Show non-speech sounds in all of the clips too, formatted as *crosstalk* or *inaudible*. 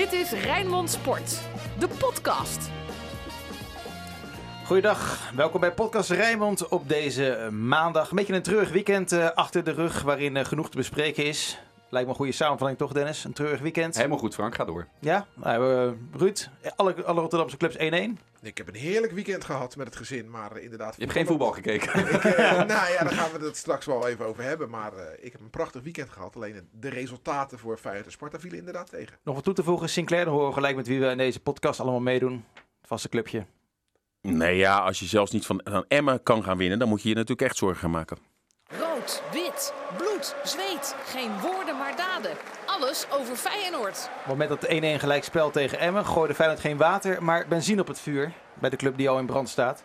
Dit is Rijnmond Sport, de podcast. Goeiedag, welkom bij Podcast Rijnmond op deze maandag. Een beetje een treurig weekend uh, achter de rug waarin uh, genoeg te bespreken is. Lijkt me een goede samenvatting toch Dennis? Een treurig weekend. Helemaal goed Frank, ga door. Ja, nou, uh, Ruud, alle, alle Rotterdamse clubs 1-1. Ik heb een heerlijk weekend gehad met het gezin, maar uh, inderdaad... Je hebt geen voetbal gekeken? ik, uh, *laughs* nou ja, daar gaan we het straks wel even over hebben. Maar uh, ik heb een prachtig weekend gehad. Alleen de resultaten voor Feyenoord en Sparta vielen inderdaad tegen. Nog wat toe te voegen, Sinclair, dan horen we gelijk met wie we in deze podcast allemaal meedoen. Het vaste clubje. Nee ja, als je zelfs niet van, van Emmen kan gaan winnen, dan moet je je natuurlijk echt zorgen gaan maken. Rood, wit, bloed, zweet. Geen woorden maar daden. Alles over Feyenoord. Op het moment dat 1-1 gelijk spel tegen Emmen gooide Feyenoord geen water, maar benzine op het vuur. Bij de club die al in brand staat.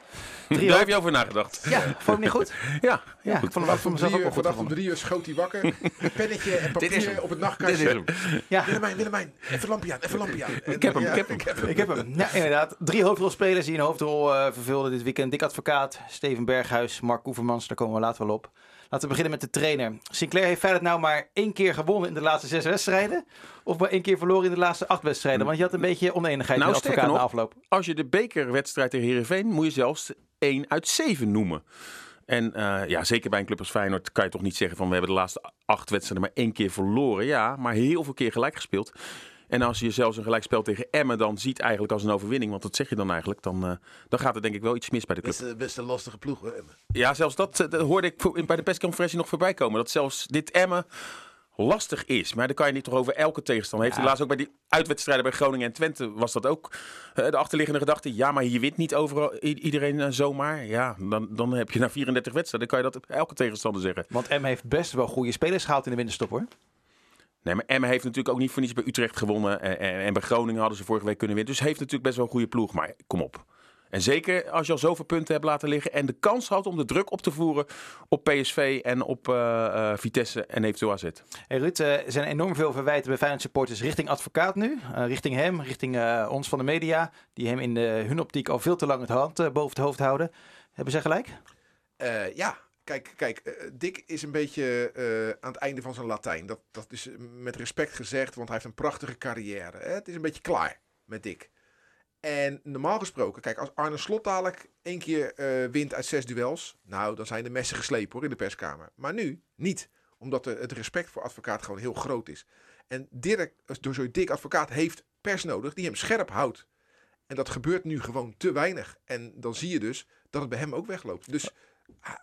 Drie *laughs* Daar heb je over nagedacht. Ja, vond hem niet goed? ja, ja, goed. Vanaf om drie uur, vanaf om drie uur schoot hij wakker. Een pennetje en papier op het nachtkastje. Ja. Willemijn, Willemijn, even lampje aan, even lampje aan. Ik heb hem, ja, ik heb hem. Ik heb hem. Ik heb hem. Ja, inderdaad. Drie hoofdrolspelers die een hoofdrol uh, vervulden dit weekend. Dick Advocaat, Steven Berghuis, Mark Oevermans. Daar komen we later wel op. Laten we beginnen met de trainer. Sinclair heeft Feyenoord nou maar één keer gewonnen in de laatste zes wedstrijden? Of maar één keer verloren in de laatste acht wedstrijden? Want je had een beetje oneenigheid nou, met de advocaat na afloop. Als je de bekerwedstrijd tegen Heerenveen moet je zelfs 1 uit 7 noemen. En uh, ja, zeker bij een club als Feyenoord kan je toch niet zeggen van we hebben de laatste acht wedstrijden maar één keer verloren. Ja, maar heel veel keer gelijk gespeeld. En als je zelfs een gelijkspel tegen Emmen dan ziet eigenlijk als een overwinning, want dat zeg je dan eigenlijk, dan, uh, dan gaat er denk ik wel iets mis bij de club. Best, best een lastige ploeg hoor, Emmen. Ja, zelfs dat, dat hoorde ik bij de persconferentie nog voorbij komen. Dat zelfs dit Emmen lastig is. Maar dan kan je niet toch over elke tegenstander. Heeft ja. helaas ook bij die uitwedstrijden bij Groningen en Twente was dat ook uh, de achterliggende gedachte. Ja, maar je wint niet overal iedereen uh, zomaar. Ja, dan, dan heb je na 34 wedstrijden, dan kan je dat op elke tegenstander zeggen. Want Emmen heeft best wel goede spelers gehaald in de winterstop hoor. Nee, maar Emmen heeft natuurlijk ook niet voor niets bij Utrecht gewonnen. En, en, en bij Groningen hadden ze vorige week kunnen winnen. Dus heeft natuurlijk best wel een goede ploeg. Maar kom op. En zeker als je al zoveel punten hebt laten liggen en de kans had om de druk op te voeren op PSV en op uh, uh, Vitesse en eventueel AZ. Hey Ruud, uh, er zijn enorm veel verwijten bij Feyenoord supporters richting advocaat nu. richting hem, richting ons van de media. Die hem in de, hun optiek al veel te lang het hand boven het hoofd houden. Hebben zij gelijk? ja, Kijk, kijk uh, Dick is een beetje uh, aan het einde van zijn Latijn. Dat, dat is met respect gezegd, want hij heeft een prachtige carrière. Het is een beetje klaar met Dick. En normaal gesproken, kijk, als Arne Slot dadelijk één keer wint uit zes duels, nou, dan zijn de messen geslepen hoor in de perskamer. Maar nu niet, omdat de, het respect voor advocaat gewoon heel groot is. En Dirk, door zo'n Dick advocaat heeft pers nodig die hem scherp houdt. En dat gebeurt nu gewoon te weinig. En dan zie je dus dat het bij hem ook wegloopt. Dus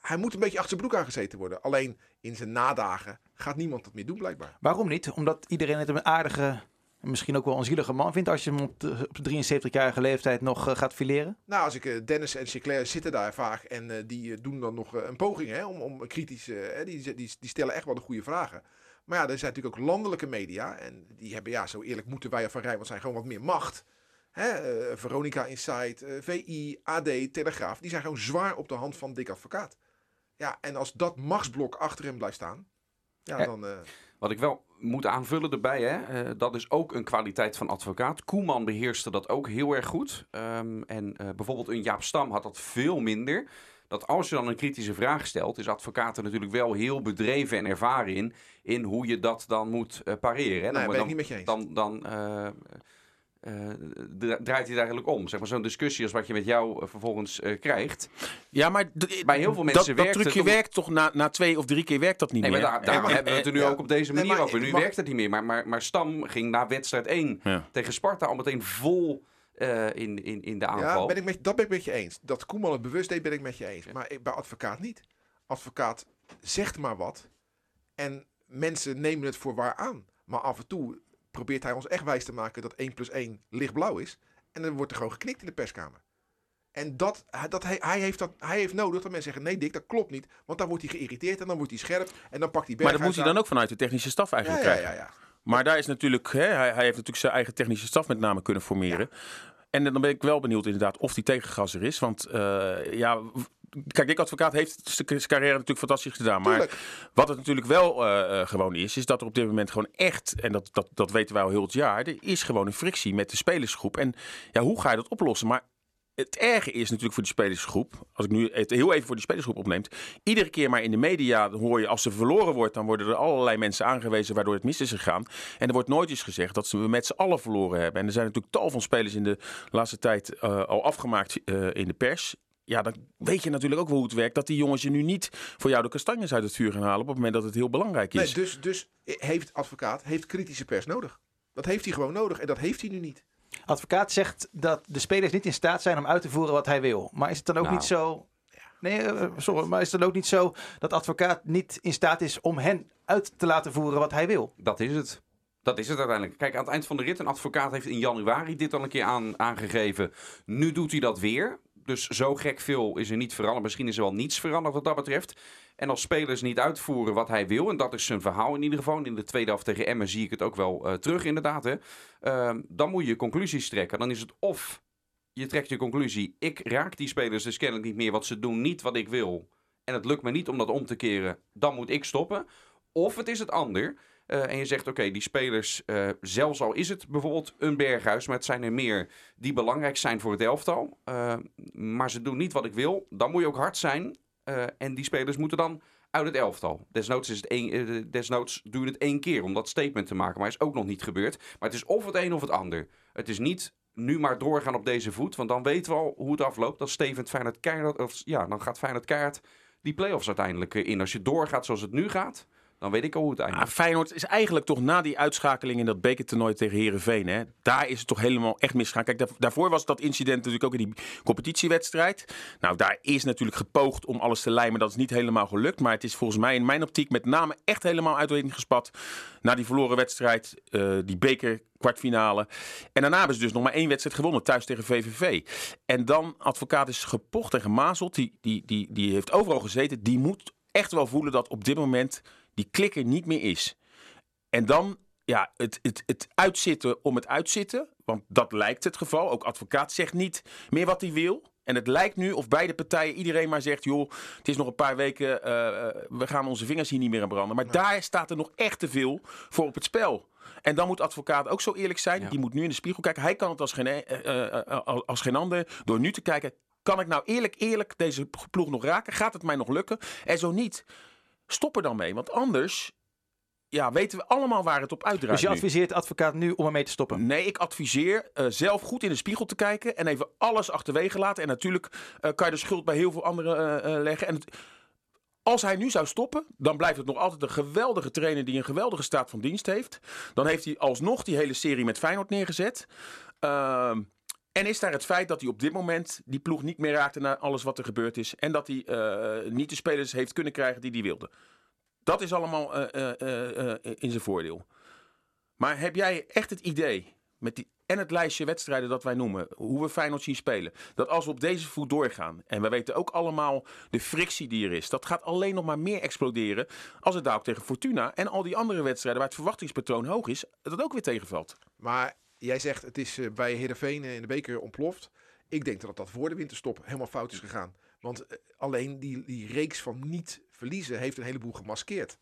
hij moet een beetje achter zijn broek aangezeten worden. Alleen in zijn nadagen gaat niemand dat meer doen blijkbaar. Waarom niet? Omdat iedereen het een aardige, misschien ook wel een zielige man vindt... als je hem op, de, op 73-jarige leeftijd nog uh, gaat fileren? Nou, als ik uh, Dennis en Sinclair zitten daar vaak... en uh, die doen dan nog een poging hè, om, om kritisch... die, die, die stellen echt wel de goede vragen. Maar ja, er zijn natuurlijk ook landelijke media... en die hebben, ja, zo eerlijk moeten wij van Rijnmond zijn... gewoon wat meer macht... Hè, uh, Veronica Insight, uh, VI, AD, Telegraaf, die zijn gewoon zwaar op de hand van Dick Advocaat. Ja, en als dat machtsblok achter hem blijft staan, ja, ja dan... Uh... Wat ik wel moet aanvullen erbij, hè, dat is ook een kwaliteit van advocaat. Koeman beheerste dat ook heel erg goed. Um, en bijvoorbeeld een Jaap Stam had dat veel minder. Dat als je dan een kritische vraag stelt, is advocaat er natuurlijk wel heel bedreven en ervaren in, in hoe je dat dan moet pareren. Hè. Nee, dan, ben ik niet met je eens. Dan, dan uh, draait hij het eigenlijk om. Zeg maar zo'n discussie als wat je met jou uh, vervolgens uh, krijgt. Ja, maar bij heel veel mensen dat, werkt dat trucje het werkt toch na, na twee of drie keer werkt dat niet nee, meer. Maar daar, daar Ja, maar- hebben we het er nu ja. ook op deze Nee, manier maar- over. Nu werkt het niet meer. Maar, maar, maar Stam ging na wedstrijd 1 Ja. tegen Sparta al meteen vol eh, in, in, in de aanval. Ja, ben ik met, dat ben ik met je eens. Dat Koeman het bewust deed, ben ik met je eens. Maar ik- bij advocaat niet. Advocaat zegt maar wat. En mensen nemen het voor waar aan. Maar af en toe probeert hij ons echt wijs te maken dat 1 plus 1 lichtblauw is. En dan wordt er gewoon geknikt in de perskamer. En dat, dat hij, hij, heeft dat, hij heeft nodig dat mensen zeggen: nee, Dick, dat klopt niet. Want dan wordt hij geïrriteerd en dan wordt hij scherp. En dan pakt hij Maar dat moet hij dan ook vanuit de technische staf Ja, eigenlijk ja, krijgen. ja, ja. Maar daar is natuurlijk, hè, hij, hij heeft natuurlijk zijn eigen technische staf met name kunnen formeren. En dan ben ik wel benieuwd inderdaad of die tegengasser is. Want eh, ja, kijk, Dick Advocaat heeft zijn carrière natuurlijk fantastisch gedaan. Maar Tuurlijk. wat het natuurlijk wel eh, eh, gewoon is, is dat er op dit moment gewoon echt, en dat, dat, dat weten wij al heel het jaar, er is gewoon een frictie met de spelersgroep. En ja, hoe ga je dat oplossen? Maar het erge is natuurlijk voor die spelersgroep, als ik nu het heel even voor die spelersgroep opneemt, iedere keer maar in de media hoor je als ze verloren wordt, dan worden er allerlei mensen aangewezen waardoor het mis is gegaan. En er wordt nooit eens gezegd dat ze met z'n allen verloren hebben. En er zijn natuurlijk tal van spelers in de laatste tijd uh, al afgemaakt uh, in de pers. Ja, dan weet je natuurlijk ook wel hoe het werkt. Dat die jongens je nu niet voor jou de kastanjes uit het vuur gaan halen op het moment dat het heel belangrijk is. Nee, dus, dus heeft advocaat heeft kritische pers nodig. Dat heeft hij gewoon nodig en dat heeft hij nu niet. Advocaat zegt dat de spelers niet in staat zijn om uit te voeren wat hij wil. Maar is het dan ook Nou. niet zo. Nee, eh, sorry, maar is het dan ook niet zo dat advocaat niet in staat is om hen uit te laten voeren wat hij wil? Dat is het. Dat is het uiteindelijk. Kijk, aan het eind van de rit, een advocaat heeft in januari dit al een keer aan, aangegeven. Nu doet hij dat weer. Dus zo gek veel is er niet veranderd. Misschien is er wel niets veranderd wat dat betreft. En als spelers niet uitvoeren wat hij wil, en dat is zijn verhaal in ieder geval. In de tweede helft tegen Emmen zie ik het ook wel uh, terug inderdaad. Hè. Uh, dan moet je conclusies trekken. Dan is het of je trekt je conclusie, ik raak die spelers dus kennelijk niet meer, want ze doen niet wat ik wil. En het lukt me niet om dat om te keren, dan moet ik stoppen. Of het is het ander. Uh, en je zegt, oké, die spelers, uh, zelfs al is het bijvoorbeeld een berghuis, maar het zijn er meer die belangrijk zijn voor het elftal. Maar ze doen niet wat ik wil. Dan moet je ook hard zijn. Uh, en die spelers moeten dan uit het elftal. Desnoods, is het één, je het één keer om dat statement te maken. Maar is ook nog niet gebeurd. Maar het is of het een of het ander. Het is niet nu maar doorgaan op deze voet. Want dan weten we al hoe het afloopt. Dan stevend Feyenoord keihard, of, ja, dan gaat Feyenoord keihard die play-offs uiteindelijk in. Als je doorgaat zoals het nu gaat, dan weet ik al hoe het eindigt. Ah, Feyenoord is eigenlijk toch na die uitschakeling in dat bekertoernooi tegen Herenveen, hè, daar is het toch helemaal echt misgegaan. Kijk, daar, daarvoor was dat incident natuurlijk ook in die competitiewedstrijd. Nou, daar is natuurlijk gepoogd om alles te lijmen. Dat is niet helemaal gelukt. Maar het is volgens mij in mijn optiek met name echt helemaal uit de richting gespat. Na die verloren wedstrijd, uh, die beker kwartfinale. En daarna hebben ze dus nog maar één wedstrijd gewonnen, thuis tegen VVV. En dan, advocaat is gepocht en gemazeld. Die, die, die, die heeft overal gezeten. Die moet echt wel voelen dat op dit moment die klikker niet meer is. En dan ja, het, het, het uitzitten om het uitzitten. Want dat lijkt het geval. Ook advocaat zegt niet meer wat hij wil. En het lijkt nu of beide partijen, iedereen maar zegt... joh, het is nog een paar weken, uh, we gaan onze vingers hier niet meer aan branden. Maar nee. daar staat er nog echt te veel voor op het spel. En dan moet advocaat ook zo eerlijk zijn. Ja. Die moet nu in de spiegel kijken. Hij kan het als geen, uh, als geen ander. Door nu te kijken, kan ik nou eerlijk, eerlijk deze ploeg nog raken? Gaat het mij nog lukken? En zo niet, stop er dan mee. Want anders ja, weten we allemaal waar het op uitdraait. Dus je adviseert de advocaat nu om ermee te stoppen? Nee, ik adviseer uh, zelf goed in de spiegel te kijken en even alles achterwege laten. En natuurlijk uh, kan je de schuld bij heel veel anderen uh, leggen. En het, als hij nu zou stoppen, dan blijft het nog altijd een geweldige trainer die een geweldige staat van dienst heeft. Dan heeft hij alsnog die hele serie met Feyenoord neergezet. Uh, en is daar het feit dat hij op dit moment die ploeg niet meer raakte naar alles wat er gebeurd is. En dat hij niet de spelers heeft kunnen krijgen die hij wilde. Dat is allemaal uh, uh, in zijn voordeel. Maar heb jij echt het idee, met die, en het lijstje wedstrijden dat wij noemen, hoe we Feyenoord zien spelen, dat als we op deze voet doorgaan, en we weten ook allemaal de frictie die er is, dat gaat alleen nog maar meer exploderen als het daar ook tegen Fortuna en al die andere wedstrijden waar het verwachtingspatroon hoog is, dat ook weer tegenvalt. Maar jij zegt het is bij Heerenveen in de beker ontploft. Ik denk dat dat voor de winterstop helemaal fout is gegaan. Want alleen die, die reeks van niet verliezen heeft een heleboel gemaskeerd.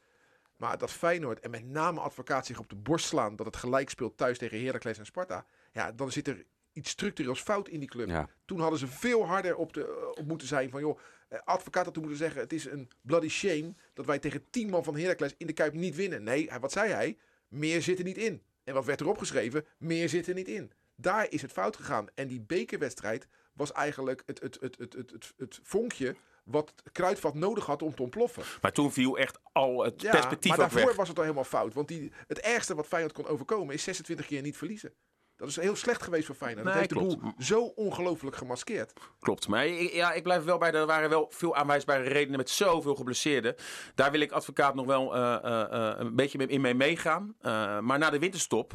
Maar dat Feyenoord en met name advocaat zich op de borst slaan dat het gelijk speelt thuis tegen Heracles en Sparta. Ja, dan zit er iets structureels fout in die club. Ja. Toen hadden ze veel harder op, de, op moeten zijn van joh, advocaat had toen moeten zeggen het is een bloody shame dat wij tegen 10 man van Heracles in de Kuip niet winnen. Nee, wat zei hij? Meer zit er niet in. En wat werd erop geschreven? Meer zit er niet in. Daar is het fout gegaan. En die bekerwedstrijd was eigenlijk het, het, het, het, het, het, het vonkje wat Kruidvat nodig had om te ontploffen. Maar toen viel echt al het ja, perspectief maar daarvoor weg. was het al helemaal fout. Want die, het ergste wat Feyenoord kon overkomen is 26 keer niet verliezen. Dat is heel slecht geweest voor Feyenoord. Nee, dat heeft klopt. de boel zo ongelooflijk gemaskeerd. Klopt. Maar ik, ja, ik blijf wel bij, er waren wel veel aanwijsbare redenen met zoveel geblesseerden. Daar wil ik advocaat nog wel uh, uh, uh, een beetje in mee meegaan. maar na de winterstop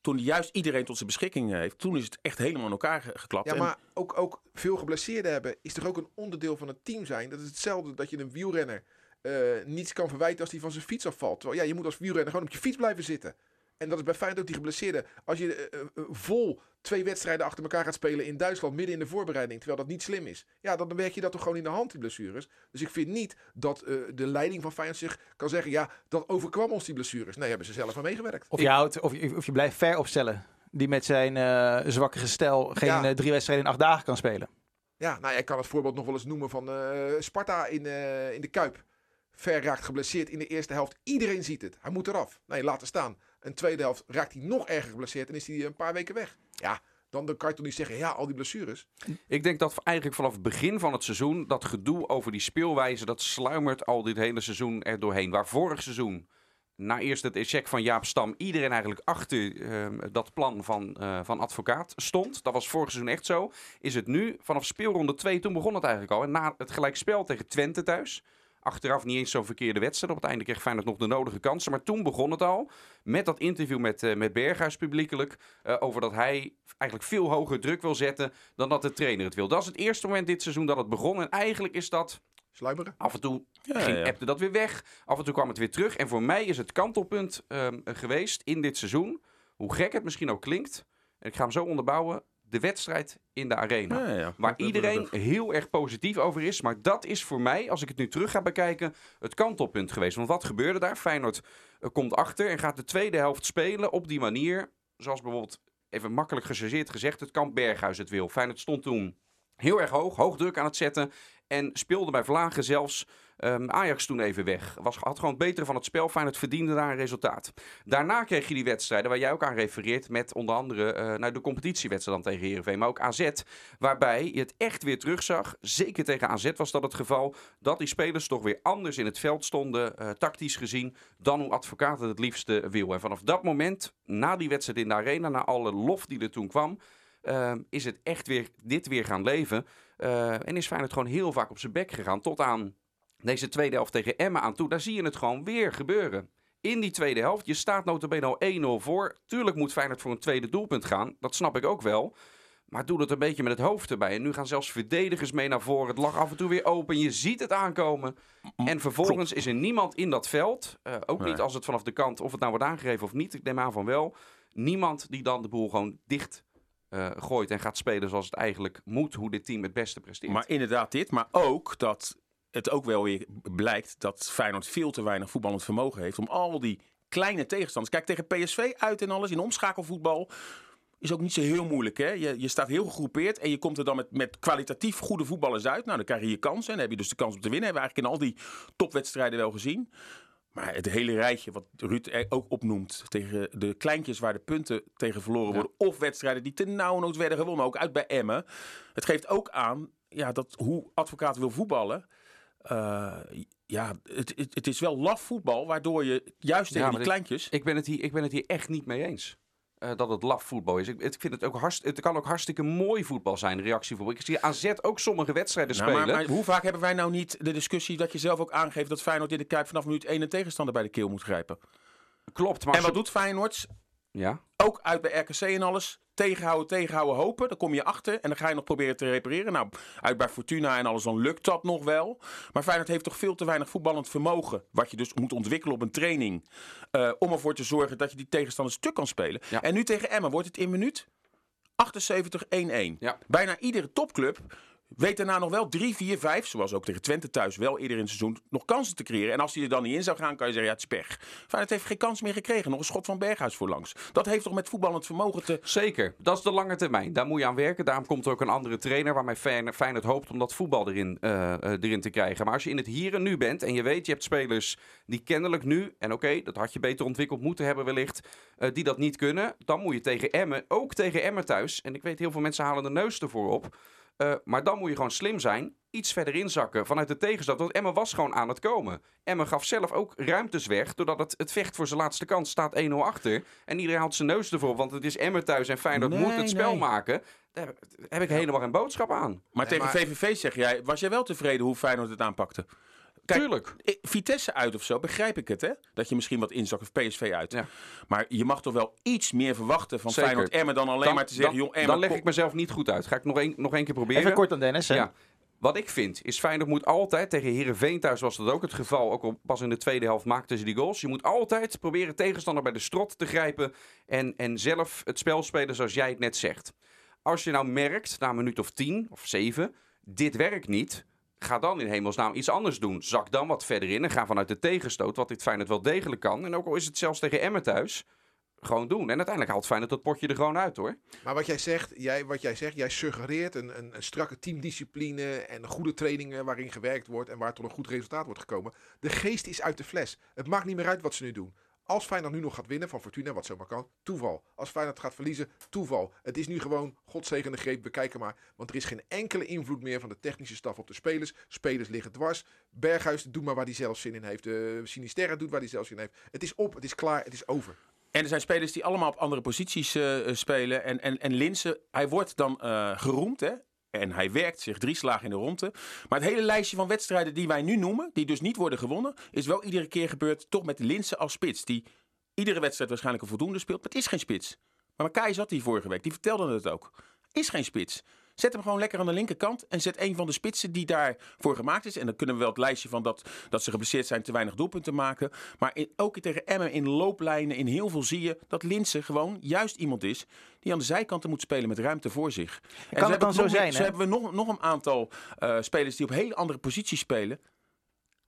toen juist iedereen tot zijn beschikking heeft, toen is het echt helemaal in elkaar geklapt. Ja, maar ook, ook veel geblesseerden hebben is toch ook een onderdeel van het team zijn. Dat is hetzelfde dat je een wielrenner uh, niets kan verwijten als hij van zijn fiets afvalt. Terwijl ja, je moet als wielrenner gewoon op je fiets blijven zitten. En dat is bij Feyenoord ook die geblesseerden. Als je uh, uh, vol twee wedstrijden achter elkaar gaat spelen in Duitsland midden in de voorbereiding, terwijl dat niet slim is. Ja, dan werk je dat toch gewoon in de hand, die blessures. Dus ik vind niet dat uh, de leiding van Feyenoord zich kan zeggen, ja, dat overkwam ons die blessures. Nee, hebben ze zelf aan meegewerkt. Of je, houdt, of je, of je blijft ver opstellen. die met zijn eh, zwakke gestel geen Ja. eh, drie wedstrijden in acht dagen kan spelen. Ja, nou, ik kan het voorbeeld nog wel eens noemen van eh, Sparta in, eh, in de Kuip. Ver raakt geblesseerd in de eerste helft. Iedereen ziet het. Hij moet eraf. Nee, laten staan. Een tweede helft raakt hij nog erger geblesseerd en is hij een paar weken weg. Ja, dan, dan kan je toch niet zeggen, ja, al die blessures. Ik denk dat eigenlijk vanaf het begin van het seizoen dat gedoe over die speelwijze, dat sluimert al dit hele seizoen er doorheen. Waar vorig seizoen, na eerst het echec van Jaap Stam, iedereen eigenlijk achter ehm, dat plan van, eh, van advocaat stond. Dat was vorig seizoen echt zo. Is het nu, vanaf speelronde 2, toen begon het eigenlijk al. En na het gelijkspel tegen Twente thuis. Achteraf niet eens zo'n verkeerde wedstrijd. Op het einde kreeg Feyenoord nog de nodige kansen. Maar toen begon het al. Met dat interview met, eh, met Berghuis publiekelijk. eh, over dat hij eigenlijk veel hoger druk wil zetten dan dat de trainer het wil. Dat is het eerste moment dit seizoen dat het begon. En eigenlijk is dat Sluimeren. af en toe Ja, ging, ja. appte dat weer weg. Af en toe kwam het weer terug. En voor mij is het kantelpunt ehm, geweest in dit seizoen. Hoe gek het misschien ook klinkt. En ik ga hem zo onderbouwen. De wedstrijd in de arena. Ja, ja. Waar iedereen heel erg positief over is. Maar dat is voor mij, als ik het nu terug ga bekijken, het kantelpunt geweest. Want wat gebeurde daar? Feyenoord eh, komt achter en gaat de tweede helft spelen op die manier. Zoals bijvoorbeeld, even makkelijk gechargeerd gezegd, het kamp Berghuis het wil. Feyenoord stond toen heel erg hoog, hoog druk aan het zetten. En speelde bij Vlagen zelfs ehm, Ajax toen even weg. Was, had gewoon het betere van het spel. Feyenoord verdiende daar een resultaat. Daarna kreeg je die wedstrijden waar jij ook aan refereert. Met onder andere eh nou, de competitiewedstrijd tegen Heerenveen. Maar ook AZ. Waarbij je het echt weer terugzag. Zeker tegen AZ was dat het geval. Dat die spelers toch weer anders in het veld stonden. eh, tactisch gezien. Dan hoe advocaat het het liefste wil. En vanaf dat moment, na die wedstrijd in de arena. Na alle lof die er toen kwam. ehm, is het echt weer dit weer gaan leven. Eh, en is Feyenoord gewoon heel vaak op zijn bek gegaan. Tot aan deze tweede helft tegen Emma aan toe. Daar zie je het gewoon weer gebeuren. In die tweede helft, je staat notabene al 1-0 voor. Tuurlijk moet Feyenoord voor een tweede doelpunt gaan. Dat snap ik ook wel. Maar doe dat een beetje met het hoofd erbij. En nu gaan zelfs verdedigers mee naar voren. Het lag af en toe weer open. Je ziet het aankomen. En vervolgens is er niemand in dat veld. eh, ook Nee. niet als het vanaf de kant, of het nou wordt aangegeven of niet. Ik neem aan van wel. Niemand die dan de boel gewoon dicht eh, gooit en gaat spelen zoals het eigenlijk moet. Hoe dit team het beste presteert. Maar inderdaad dit, maar ook dat het ook wel weer blijkt dat Feyenoord veel te weinig voetballend vermogen heeft om al die kleine tegenstanders. Kijk, tegen PSV uit en alles in omschakelvoetbal is ook niet zo heel moeilijk. Hè? Je, je staat heel gegroepeerd en je komt er dan met, met kwalitatief goede voetballers uit. Nou, dan krijg je je kansen en dan heb je dus de kans om te winnen. Hebben we eigenlijk in al die topwedstrijden wel gezien. Maar het hele rijtje wat Ruud ook opnoemt tegen de kleintjes waar de punten tegen verloren worden. Of wedstrijden die ten nauwnood werden gewonnen, ook uit bij Emmen. Het geeft ook aan ja, dat hoe advocaat wil voetballen. Eh, ja, het, het, het is wel laf voetbal, waardoor je juist tegen maar die kleintjes... Ik ben het hier, ik ben het hier echt niet mee eens. eh, dat het laf voetbal is. Ik, ik vind het ook hartst, het kan ook hartstikke mooi voetbal zijn, reactievoetbal. Ik zie AZ ook sommige wedstrijden Nou, spelen. maar, maar hoe vaak hebben wij nou niet de discussie dat je zelf ook aangeeft dat Feyenoord in de Kuip vanaf minuut 1 een tegenstander bij de keel moet grijpen? Klopt, maar En wat doet Feyenoord? Ja, Ook uit bij RKC en alles. Tegenhouden, tegenhouden, hopen. Dan kom je achter en dan ga je nog proberen te repareren. Nou, uit bij Fortuna en alles, dan lukt dat nog wel. Maar Feyenoord heeft toch veel te weinig voetballend vermogen. Wat je dus moet ontwikkelen op een training. eh, om ervoor te zorgen dat je die tegenstander stuk kan spelen. Ja. En nu tegen Emmen wordt het in minuut 78 1-1. Ja. Bijna iedere topclub weet daarna nog wel 3, 4, 5, zoals ook tegen Twente thuis, wel eerder in het seizoen, nog kansen te creëren. En als die er dan niet in zou gaan, kan je zeggen, ja, het is pech. Feyenoord heeft geen kans meer gekregen. Nog een schot van Berghuis voorlangs. Dat heeft toch met voetballend vermogen te... zeker. Dat is de lange termijn. Daar moet je aan werken. Daarom komt er ook een andere trainer waarmee Feyenoord hoopt om dat voetbal erin, eh, eh, erin te krijgen. Maar als je in het hier en nu bent en je weet, je hebt spelers die kennelijk nu, en oké, dat had je beter ontwikkeld moeten hebben wellicht, eh, die dat niet kunnen, dan moet je tegen Emmen, ook tegen Emmen thuis, en ik weet heel veel mensen halen de neus ervoor op, eh, maar dan moet je gewoon slim zijn. Iets verder inzakken vanuit de tegenstand. Want Emmen was gewoon aan het komen. Emmen gaf zelf ook ruimtes weg. Doordat het, het vecht voor zijn laatste kans staat 1-0 achter. En iedereen haalt zijn neus ervoor. Want het is Emmen thuis en Feyenoord Nee, moet het spel nee. maken. Daar heb, heb ik helemaal geen boodschap aan. Maar Nee, tegen maar- VVV zeg jij, was jij wel tevreden hoe Feyenoord het aanpakte? Kijk, Tuurlijk. eh, Vitesse uit of zo, begrijp ik het, hè? Dat je misschien wat inzakt of PSV uit. Ja. Maar je mag toch wel iets meer verwachten van Zeker. Feyenoord Emmen dan alleen Dan- maar te zeggen, dan, joh, Emmen... dan leg ik mezelf niet goed uit. Ga ik nog één nog één keer proberen. Even kort aan Dennis. Hè? Ja. Wat ik vind, is Feyenoord moet altijd, tegen Herenveen thuis was dat ook het geval, ook al pas in de tweede helft maakten ze die goals. Je moet altijd proberen tegenstander bij de strot te grijpen en, en zelf het spel spelen zoals jij het net zegt. Als je nou merkt, na een minuut of tien of zeven, dit werkt niet, ga dan in hemelsnaam iets anders doen. Zak dan wat verder in en ga vanuit de tegenstoot, wat dit Feyenoord wel degelijk kan. En ook al is het zelfs tegen Emmen thuis, gewoon doen. En uiteindelijk haalt Feyenoord dat potje er gewoon uit hoor. Maar wat jij zegt, jij, wat jij zegt, jij suggereert een, een, een strakke teamdiscipline en goede trainingen waarin gewerkt wordt en waar tot een goed resultaat wordt gekomen. De geest is uit de fles. Het maakt niet meer uit wat ze nu doen. Als Feyenoord nu nog gaat winnen van Fortuna, wat zomaar kan, toeval. Als Feyenoord gaat verliezen, toeval. Het is nu gewoon godzegende greep, we kijken maar. Want er is geen enkele invloed meer van de technische staf op de spelers. Spelers liggen dwars. Berghuis doet maar waar hij zelf zin in heeft. De Sinisterra doet waar hij zelf zin in heeft. Het is op, het is klaar, het is over. En er zijn spelers die allemaal op andere posities eh, eh, spelen. En, en, en Linsen, hij wordt dan eh, geroemd, hè? En hij werkt zich drie slagen in de ronde. Maar het hele lijstje van wedstrijden die wij nu noemen, die dus niet worden gewonnen, is wel iedere keer gebeurd toch met Linsen als spits. Die iedere wedstrijd waarschijnlijk een voldoende speelt, maar het is geen spits. Maar Makai zat hier vorige week, die vertelde het ook. Is geen spits. Zet hem gewoon lekker aan de linkerkant en zet een van de spitsen die daarvoor gemaakt is. En dan kunnen we wel het lijstje van dat, dat ze geblesseerd zijn te weinig doelpunten maken. Maar in, ook tegen Emmen in looplijnen, in heel veel zie je dat Linsen gewoon juist iemand is die aan de zijkanten moet spelen met ruimte voor zich. En Kan het dan zo nog- zijn, Zo hè? hebben we nog, nog een aantal eh, spelers die op hele andere posities spelen.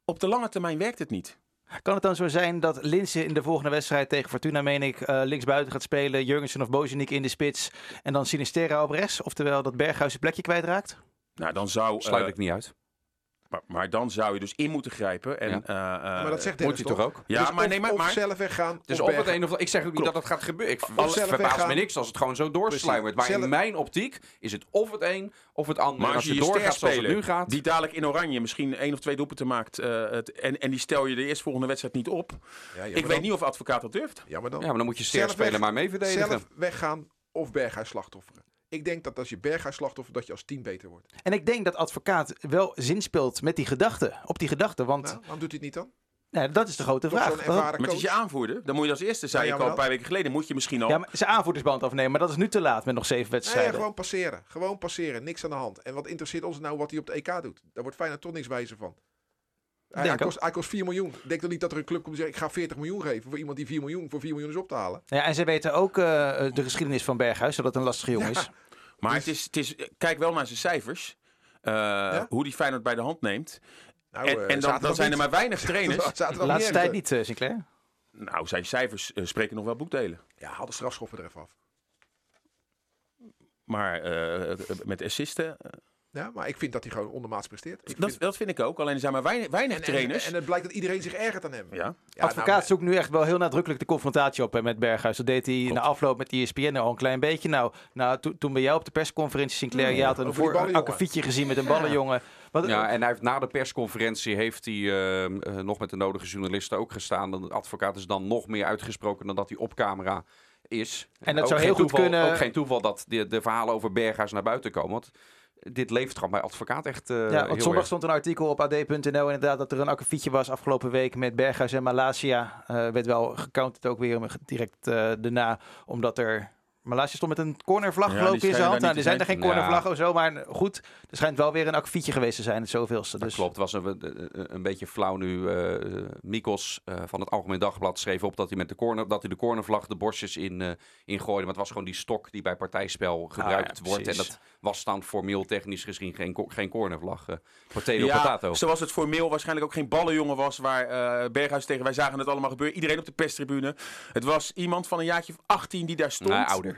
Op de lange termijn werkt het niet. Kan het dan zo zijn dat Linse in de volgende wedstrijd tegen Fortuna, meen ik, eh, linksbuiten gaat spelen, Jurgensen of Bozenik in de spits en dan Sinisterra op rechts? Oftewel dat Berghuis zijn plekje kwijtraakt? Nou, dan zou, Sluit eh, ik niet uit. Maar, maar dan zou je dus in moeten grijpen. En, Ja. eh, eh, maar dat zegt Moet Dennis hij toch ook? Ja, Dus maar of- nee, maar, zelf weggaan. Het is of of het een of Ik zeg ook niet dat dat gaat gebeuren. Ik Of weggaan. me niks als het gewoon zo doorsluimert. Maar in mijn optiek is het of het een of het ander. Maar als je je doorgaat zoals het nu gaat. die dadelijk in oranje misschien één of twee doelpunten maakt... eh, het, en, en die stel je de eerstvolgende wedstrijd niet op. Ja, ja, ik weet dan- niet of advocaat dat durft. Ja, maar dan Ja, maar dan moet je Zelf sterspeler weg- maar mee verdedigen. zelf weggaan of Berghuis slachtofferen. Ik denk dat als je Berghuis slachtoffert, dat je als team beter wordt. En ik denk dat advocaat wel zin speelt met die gedachte, op die gedachte. Want Nou, waarom doet hij het niet dan? nou, dat is de grote Toch vraag. Maar het is coach. je aanvoerder. Dan moet je als eerste, zei Ja, ik al een paar weken geleden, moet je misschien al... Ja, maar zijn aanvoerdersband afnemen, maar dat is nu te laat met nog zeven Nee, wedstrijden. gewoon passeren. Gewoon passeren. Niks aan de hand. En wat interesseert ons nou wat hij op de EK doet? Daar wordt Feyenoord toch niks wijzer van. Hij, kost, hij kost 4 miljoen. Ik denk toch niet dat er een club komt en zegt... ik ga 40 miljoen geven voor iemand die 4 miljoen, voor 4 miljoen is op te halen. Ja, en ze weten ook eh, de geschiedenis van Berghuis, dat het een lastige jongen is. Maar Dus- het is, het is, kijk wel naar zijn cijfers. eh, Hoe die Feyenoord bij de hand neemt. Nou, en eh, en dan, dan zijn er maar weinig *laughs* trainers. De laatste tijd niet, Sinclair. nou, zijn cijfers spreken nog wel boekdelen. Ja, haal de strafschoppen er even af. Maar eh, met assisten, Ja, maar ik vind dat hij gewoon ondermaats presteert. Ik dat, vind- dat vind ik ook. Alleen er zijn maar weinig, weinig en, en, trainers. en het blijkt dat iedereen zich ergert aan hem. ja. Ja, advocaat nou, zoekt nu echt wel heel nadrukkelijk de confrontatie op hè, met Berghuis. Dat deed hij na afloop met ESPN al een klein beetje. Nou, nou to- toen bij jou op de persconferentie, Sinclair, je had een, voor, een gezien met een ballenjongen. Wat, Ja, en hij heeft na de persconferentie heeft hij eh, eh, nog met de nodige journalisten ook gestaan. De advocaat is dan nog meer uitgesproken dan dat hij op camera is. En dat zou heel goed toeval- kunnen- Ook geen toeval dat de, de verhalen over Berghuis naar buiten komen. Want dit leeft gewoon bij advocaat echt eh ja, heel want zondag erg. stond een artikel op ad.nl inderdaad dat er een akkefietje was afgelopen week met Berghuis en Malasia. Eh werd wel gecounterd ook weer direct eh, daarna, omdat er... Malasia stond met een cornervlag Ja, geloof die ik in zijn hand. Nou, er zijn er geen cornervlag of zo, maar goed, er schijnt wel weer een akkefietje geweest te zijn, het zoveelste. Dat Dus. klopt, het was een, een, beetje flauw nu. eh Mikos eh, van het Algemeen Dagblad schreef op dat hij met de corner, dat hij de cornervlag de borstjes in, eh ingooide. Maar het was gewoon die stok die bij partijspel gebruikt Ah, ja, wordt. En dat was dan formeel technisch gezien geen, geen cornervlag. eh potato Ja, potato. zoals het formeel waarschijnlijk ook geen ballenjongen was waar eh, Berghuis tegen wij zagen het allemaal gebeuren. Iedereen op de perstribune. Het was iemand van een jaartje of 18 die daar stond. Nee, ouder.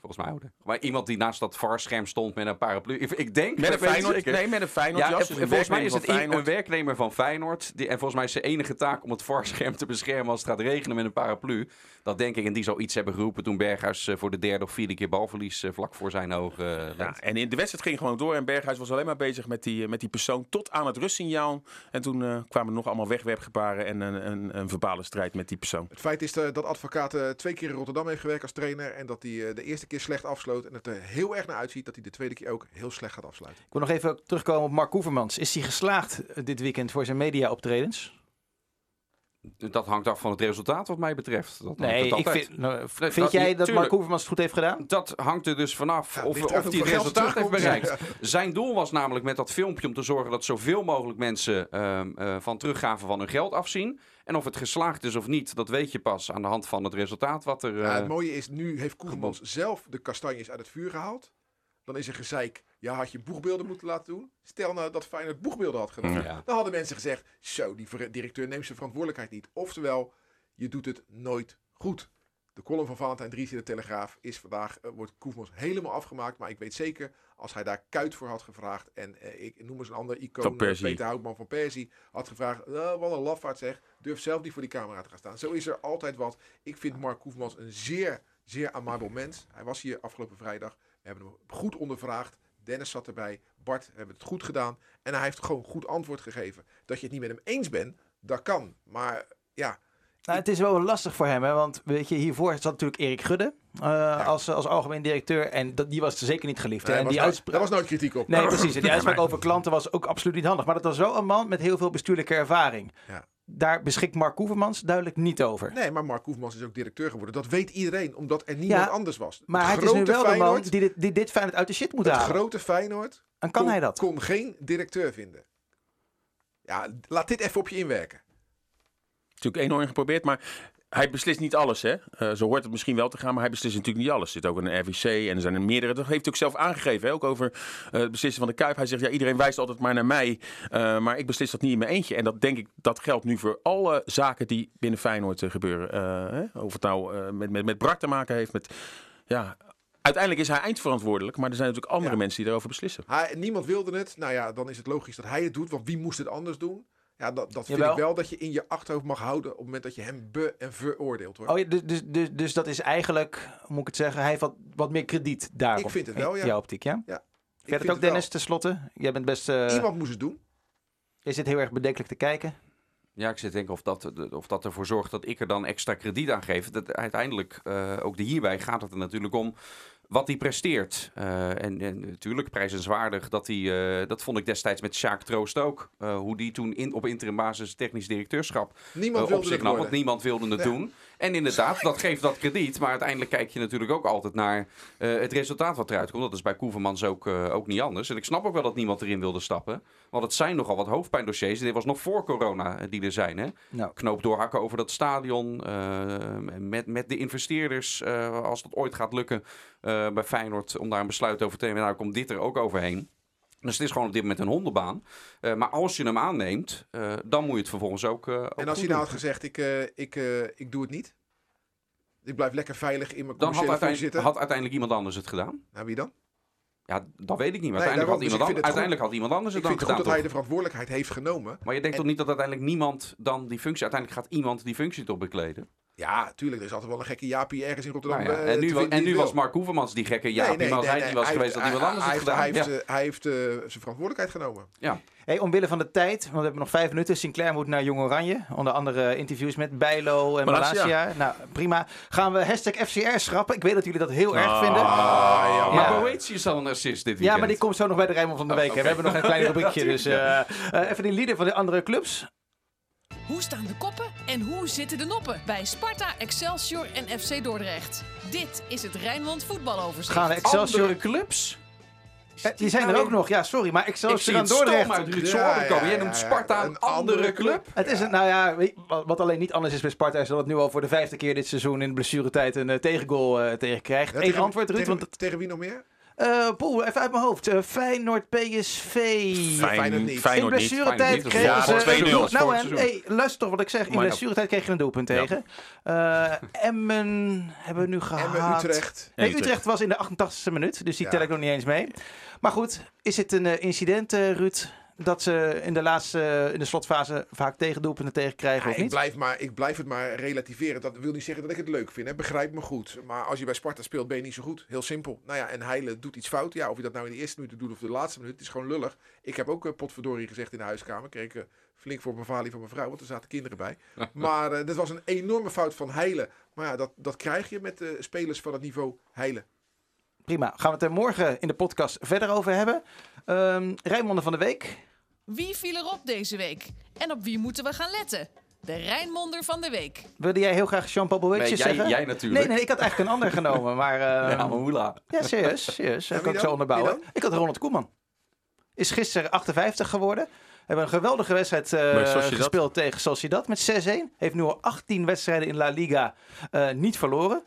Volgens mij ouder. Maar iemand die naast dat VAR-scherm stond met een paraplu. Ik, ik denk... Met een Feyenoord, nee, met een Feyenoord Ja, jas. dus volgens mij is het een, werknemer van Feyenoord. Die, en volgens mij is zijn enige taak om het VAR-scherm te beschermen als het gaat regenen met een paraplu. Dat denk ik. En die zou iets hebben geroepen toen Berghuis eh, voor de derde of vierde keer balverlies eh, vlak voor zijn ogen eh, Ja, en in de wedstrijd ging gewoon door en Berghuis was alleen maar bezig met die, met die persoon tot aan het rustsignaal. En toen kwamen er nog allemaal wegwerpgebaren en een, een, een verbale strijd met die persoon. Het feit is dat advocaat twee keer in Rotterdam heeft gewerkt als trainer. En dat hij de eerste keer slecht afsloot. En het er heel erg naar uitziet dat hij de tweede keer ook heel slecht gaat afsluiten. Ik wil nog even terugkomen op Mark Koevermans. Is hij geslaagd eh, dit weekend voor zijn media-optredens? Dat hangt af van het resultaat wat mij betreft. Dat Nee, ik vind, nou, vind dat- jij dat Mark tuurlijk. Koevermans het goed heeft gedaan? Dat hangt er dus vanaf Ja, of, hij het resultaat heeft bereikt. Zijn doel was namelijk met dat filmpje om te zorgen dat zoveel mogelijk mensen ehm, eh, van teruggaven van hun geld afzien. En of het geslaagd is of niet, dat weet je pas aan de hand van het resultaat wat er... Ja, eh, het mooie is, nu heeft Koevermans zelf de kastanjes uit het vuur gehaald. Dan is er gezeik, ja, had je boegbeelden moeten laten doen? Stel nou dat Feyenoord boegbeelden had gedaan. ja. Dan hadden mensen gezegd, zo, die directeur neemt zijn verantwoordelijkheid niet. Oftewel, je doet het nooit goed. De column van Valentijn Dries in de Telegraaf is vandaag, eh, wordt Koefmans helemaal afgemaakt. Maar ik weet zeker, als hij daar Kuit voor had gevraagd. En eh, ik noem eens een ander icoon, eh. Peter Houtman van Persie, had gevraagd. "Eh, wat een lafaard zeg, durf zelf niet voor die camera te gaan staan. Zo is er altijd wat. Ik vind Mark Koefmans een zeer, zeer amabel mens. Hij was hier afgelopen vrijdag. Hebben hem goed ondervraagd. Dennis zat erbij. Bart, we hebben het goed gedaan. En hij heeft gewoon goed antwoord gegeven. Dat je het niet met hem eens bent, dat kan. Maar ja, Nou, het is wel lastig voor hem, hè? want weet je, hiervoor zat natuurlijk Erik Gudde eh, als, als algemeen directeur. En dat, die was zeker niet geliefd. hè. en was, die daar was nooit kritiek op. Nee, precies. En die *laughs* uitspraak over klanten was ook absoluut niet handig. Maar dat was wel een man met heel veel bestuurlijke ervaring. Ja. Daar beschikt Mark Koevermans duidelijk niet over. Nee, maar Mark Koefmans is ook directeur geworden. Dat weet iedereen, omdat er niemand Ja, anders was. Maar het hij is nu wel de man die dit, die dit Feyenoord uit de shit moet Het halen. grote Feyenoord En kan kon, hij dat? kon geen directeur vinden. Ja, laat dit even op je inwerken. natuurlijk enorm geprobeerd, maar hij beslist niet alles. Hè? Eh, zo hoort het misschien wel te gaan, maar hij beslist natuurlijk niet alles. Er zit ook een RVC en er zijn er meerdere. Dat heeft hij ook zelf aangegeven, hè? ook over eh, het beslissen van de Kuip. Hij zegt, ja, iedereen wijst altijd maar naar mij, eh, maar ik beslis dat niet in mijn eentje. En dat denk ik, dat geldt nu voor alle zaken die binnen Feyenoord gebeuren. Hè? Of het nou met, met, met Brak te maken heeft, met... Ja, uiteindelijk is hij eindverantwoordelijk, maar er zijn natuurlijk andere Ja. mensen die daarover beslissen. Hij, niemand wilde het. Nou ja, dan is het logisch dat hij het doet. Want wie moest het anders doen? Ja, dat, dat vind Jawel. ik wel dat je in je achterhoofd mag houden op het moment dat je hem be- en veroordeelt. Hoor. Oh, ja, dus, dus, dus, dus dat is eigenlijk, hoe moet ik het zeggen, hij heeft wat, wat meer krediet daarop. Ik vind het wel, in ja. jouw optiek, ja? Ik Verder vind ook, het Dennis, wel. tenslotte. Jij bent best, eh Iemand moest het doen. je zit heel erg bedenkelijk te kijken. Ja, ik zit te denken of dat, of dat ervoor zorgt dat ik er dan extra krediet aan geef. Dat, uiteindelijk, eh, ook de hierbij gaat het er natuurlijk om wat hij presteert. Eh, en, en natuurlijk prijzenswaardig dat hij, eh, dat vond ik destijds met Sjaak Troost ook. eh, hoe die toen in, op interim basis technisch directeurschap Niemand op wilde zich nam, want niemand wilde het Ja. doen. En inderdaad, dat geeft dat krediet. Maar uiteindelijk kijk je natuurlijk ook altijd naar eh, het resultaat wat eruit komt. Dat is bij Koevermans ook, eh, ook niet anders. En ik snap ook wel dat niemand erin wilde stappen. Want het zijn nogal wat hoofdpijndossiers. En dit was nog voor corona eh, die er zijn. Hè? Nou, Knoop doorhakken over dat stadion. met, met de investeerders, als dat ooit gaat lukken bij Feyenoord... om daar een besluit over te nemen. Nou komt dit er ook overheen. Dus het is gewoon op dit moment een hondenbaan. Eh, maar als je hem aanneemt, eh, dan moet je het vervolgens ook. ook En als hij nou had gezegd, ik, ik, ik doe het niet. Ik blijf lekker veilig in mijn dan had uiteindelijk, zitten. had uiteindelijk iemand anders het gedaan. Nou, wie dan? Ja, dat weet ik niet. Maar Nee, uiteindelijk, had dus iemand, ik vind an- uiteindelijk had iemand anders Ik het dan vind het goed gedaan. dat hij de verantwoordelijkheid heeft genomen. Maar je denkt En- toch niet dat uiteindelijk niemand dan die functie... Uiteindelijk gaat iemand die functie toch bekleden? Ja, tuurlijk. Er is altijd wel een gekke Jaapie ergens in Rotterdam. Nou ja, eh, en nu, en nu was. Mark Hoevermans die gekke ja, Nee, nee, maar als nee, hij nee, niet was hij geweest, iemand hij- anders het hij gedaan. heeft- Ja. Hij heeft, eh, hij heeft eh, zijn verantwoordelijkheid genomen. Hey, omwille van de tijd, want we hebben nog vijf minuten. Sinclair moet naar Jong Oranje. Onder andere interviews met Bijlo en Malasia. Malasia. Nou, prima. Gaan we hashtag FCR schrappen? Ik weet dat jullie dat heel erg Ah. vinden. Ah, ja, Maar Ja. Boetius al een assist dit Ja, weekend. maar die komt zo nog bij de Rijnmond van de Week. We hebben nog een klein *laughs* rubriekje. dus eh, eh, even die lieden van de andere clubs. Hoe staan de koppen en hoe zitten de noppen bij Sparta, Excelsior en FC Dordrecht? Dit is het Rijnmond voetbaloverzicht. Gaan Excelsior... Andere clubs? Eh, die zijn er ook nog. Ja, sorry. Maar Ik zie Excelsior en het stoom Dordrecht. uit Ruud Ja, Zorgen komen. Jij noemt. Sparta een andere club. Het is een, nou ja, wat alleen niet anders is bij Sparta is dat het nu al voor de vijfde keer dit seizoen in de blessuretijd een eh, tegengoal eh tegen krijgt. Ja, Eén antwoord, Ruud. tegen, Want, tegen wie nog meer? Eh Poel, even uit mijn hoofd. Eh, Feyenoord, PSV. Feyenoord niet. In blessuretijd kregen Ja, ze... 2-0. Nou, Vorig en, seizoen. hey, luister toch wat ik zeg. In blessuretijd kreeg je een doelpunt Ja. tegen. Eh, Emmen hebben we nu gehad. Emmen, Utrecht. Nee, Utrecht was in de 88e minuut, dus die Ja. tel ik nog niet eens mee. Maar goed, is het een incident, eh, Ruud, dat ze in de laatste, in de slotfase vaak tegendoelpunten tegenkrijgen Ja, of ik, niet? blijf maar, ik blijf het maar relativeren. Dat wil niet zeggen dat ik het leuk vind. Hè. Begrijp me goed. Maar als je bij Sparta speelt, ben je niet zo goed. Heel simpel. Nou ja, en Heile doet iets fout. Ja, of je dat nou in de eerste minuut doet of de laatste minuut. Het is gewoon lullig. Ik heb ook uh, potverdorie gezegd in de huiskamer. Kreeg ik eh, flink voor mijn valie van mijn vrouw. Want er zaten kinderen bij. *laughs* maar eh dit was een enorme fout van Heile. Maar ja, dat, dat krijg je met de spelers van het niveau Heile. Prima, gaan we het er morgen in de podcast verder over hebben. Ehm Rijnmonden van de Week. Wie viel erop deze week? En op wie moeten we gaan letten? De Rijnmonder van de week. Wilde jij heel graag Jean-Paul Boetjes Nee, jij, zeggen? jij natuurlijk. Nee, nee, ik had eigenlijk een ander genomen, maar... eh, *laughs* Ja, maar hoela. Ja, serieus, serieus. Kan ik zo onderbouwen. Ik had Ronald Koeman. Is gisteren 58 geworden. Hebben een geweldige wedstrijd eh, gespeeld tegen Sociedad met 6-1. Heeft nu al 18 wedstrijden in La Liga eh, niet verloren.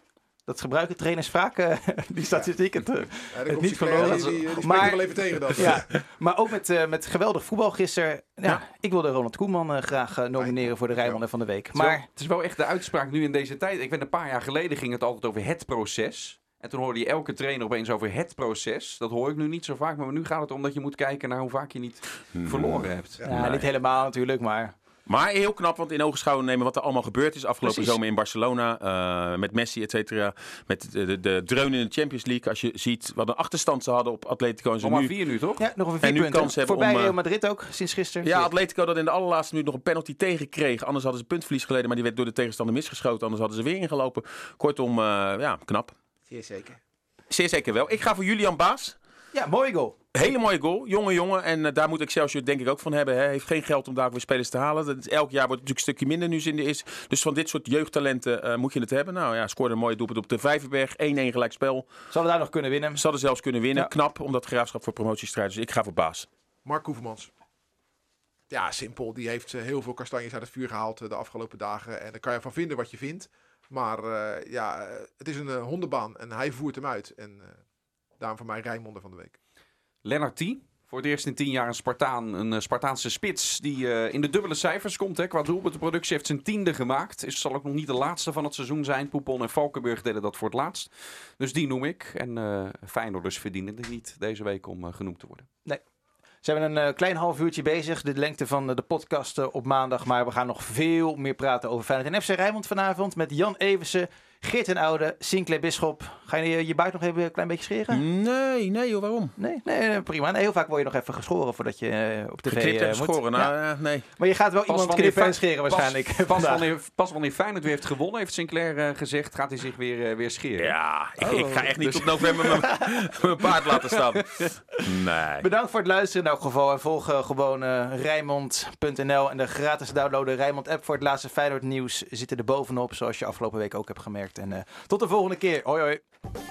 Dat gebruiken trainers vaak, eh, *laughs* die statistiek. Het, Ja, Het niet verloren. Die, die, die Maar- er wel even tegen dan. ja. *laughs* Maar ook met, eh, met geweldig voetbal gisteren. Ja, Ja. Ik wilde Ronald Koeman eh, graag nomineren voor de Rijnmond van de Week. Maar het is wel echt de uitspraak nu in deze tijd. Ik weet een paar jaar geleden ging het altijd over het proces. En toen hoorde je elke trainer opeens over het proces. Dat hoor ik nu niet zo vaak. Maar nu gaat het om dat je moet kijken naar hoe vaak je niet verloren hebt. Ja. ja, niet helemaal natuurlijk, maar... Maar heel knap, want in ogenschouw nemen wat er allemaal gebeurd is afgelopen Precies. zomer in Barcelona. eh, met Messi, et cetera. Met de, de, de dreun in de Champions League. Als je ziet wat een achterstand ze hadden op Atletico en ze Nog maar nu... vier nu, toch? Ja, nog een En vier nu punten. kans hebben Voorbij om, eh, Real Madrid ook, sinds gisteren. Ja, Atletico dat in de allerlaatste minuut nog een penalty tegenkreeg. Anders hadden ze puntverlies geleden, maar die werd door de tegenstander misgeschoten. Anders hadden ze weer ingelopen. Kortom, eh, ja, knap. Zeer zeker. Zeer zeker wel. Ik ga voor Julian Baas. Ja, mooie goal. Hele mooie goal, jonge jongen. En eh, daar moet Excelsior denk ik ook van hebben. Hij heeft geen geld om daar weer spelers te halen. Dat is, elk jaar wordt het natuurlijk een stukje minder nu ze in de is. Dus van dit soort jeugdtalenten eh, moet je het hebben. Nou ja, scoorde een mooie doelpunt op de Vijverberg. 1-1 gelijk spel. Zouden we daar nog kunnen winnen? Ze hadden zelfs kunnen winnen. Ja. Knap, omdat graafschap voor promotiestrijd. Dus ik ga voor Baas. Mark Koevermans. Ja, simpel. Die heeft eh, heel veel kastanjes uit het vuur gehaald eh, de afgelopen dagen. En daar kan je van vinden wat je vindt. Maar eh, ja, het is een hondenbaan en hij voert hem uit. En eh, daarom voor mij Rijnmonde van de week. Lennart T. Voor het eerst in tien jaar een Spartaan, een eh, Spartaanse spits die eh, in de dubbele cijfers komt. Hè, qua doelpuntenproductie heeft zijn tiende gemaakt. Is, zal ook nog niet de laatste van het seizoen zijn. Poepon en Valkenburg deden dat voor het laatst. Dus die noem ik. En eh Feyenoorders verdienen het niet deze week om genoemd te worden. Ze hebben een eh, klein half uurtje bezig, de lengte van de podcast op maandag. Maar we gaan nog veel meer praten over Feyenoord en FC Rijnmond vanavond. Met Jan Eversen, Geert en Oude, Sinclair Bisschop. Ga je je, je buik nog even een klein beetje scheren? Nee, nee joh, waarom? Nee, nee, prima. Nee, heel vaak word je nog even geschoren voordat je eh, op tv Geknipt eh, en moet. geschoren. Ja. Nou, eh, nee. Maar je gaat wel Pas iemand knippen en scheren waarschijnlijk Pas, *laughs* pas, wanneer, pas wanneer Feyenoord weer heeft gewonnen, heeft Sinclair gezegd, gaat hij zich weer, weer scheren. Ja, ik, Oh. ik ga echt niet Dus- tot november mijn- *laughs* mijn paard laten staan. Nee. Bedankt voor het luisteren in elk geval. En volg gewoon Rijnmond.nl en de gratis downloaden Rijnmond app voor het laatste Feyenoord nieuws zitten er bovenop. Zoals je afgelopen week ook hebt gemerkt. En eh, tot de volgende keer. Hoi hoi.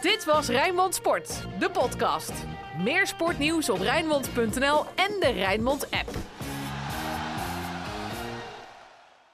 Dit was Rijnmond Sport, de podcast. Meer sportnieuws op Rijnmond.nl en de Rijnmond app.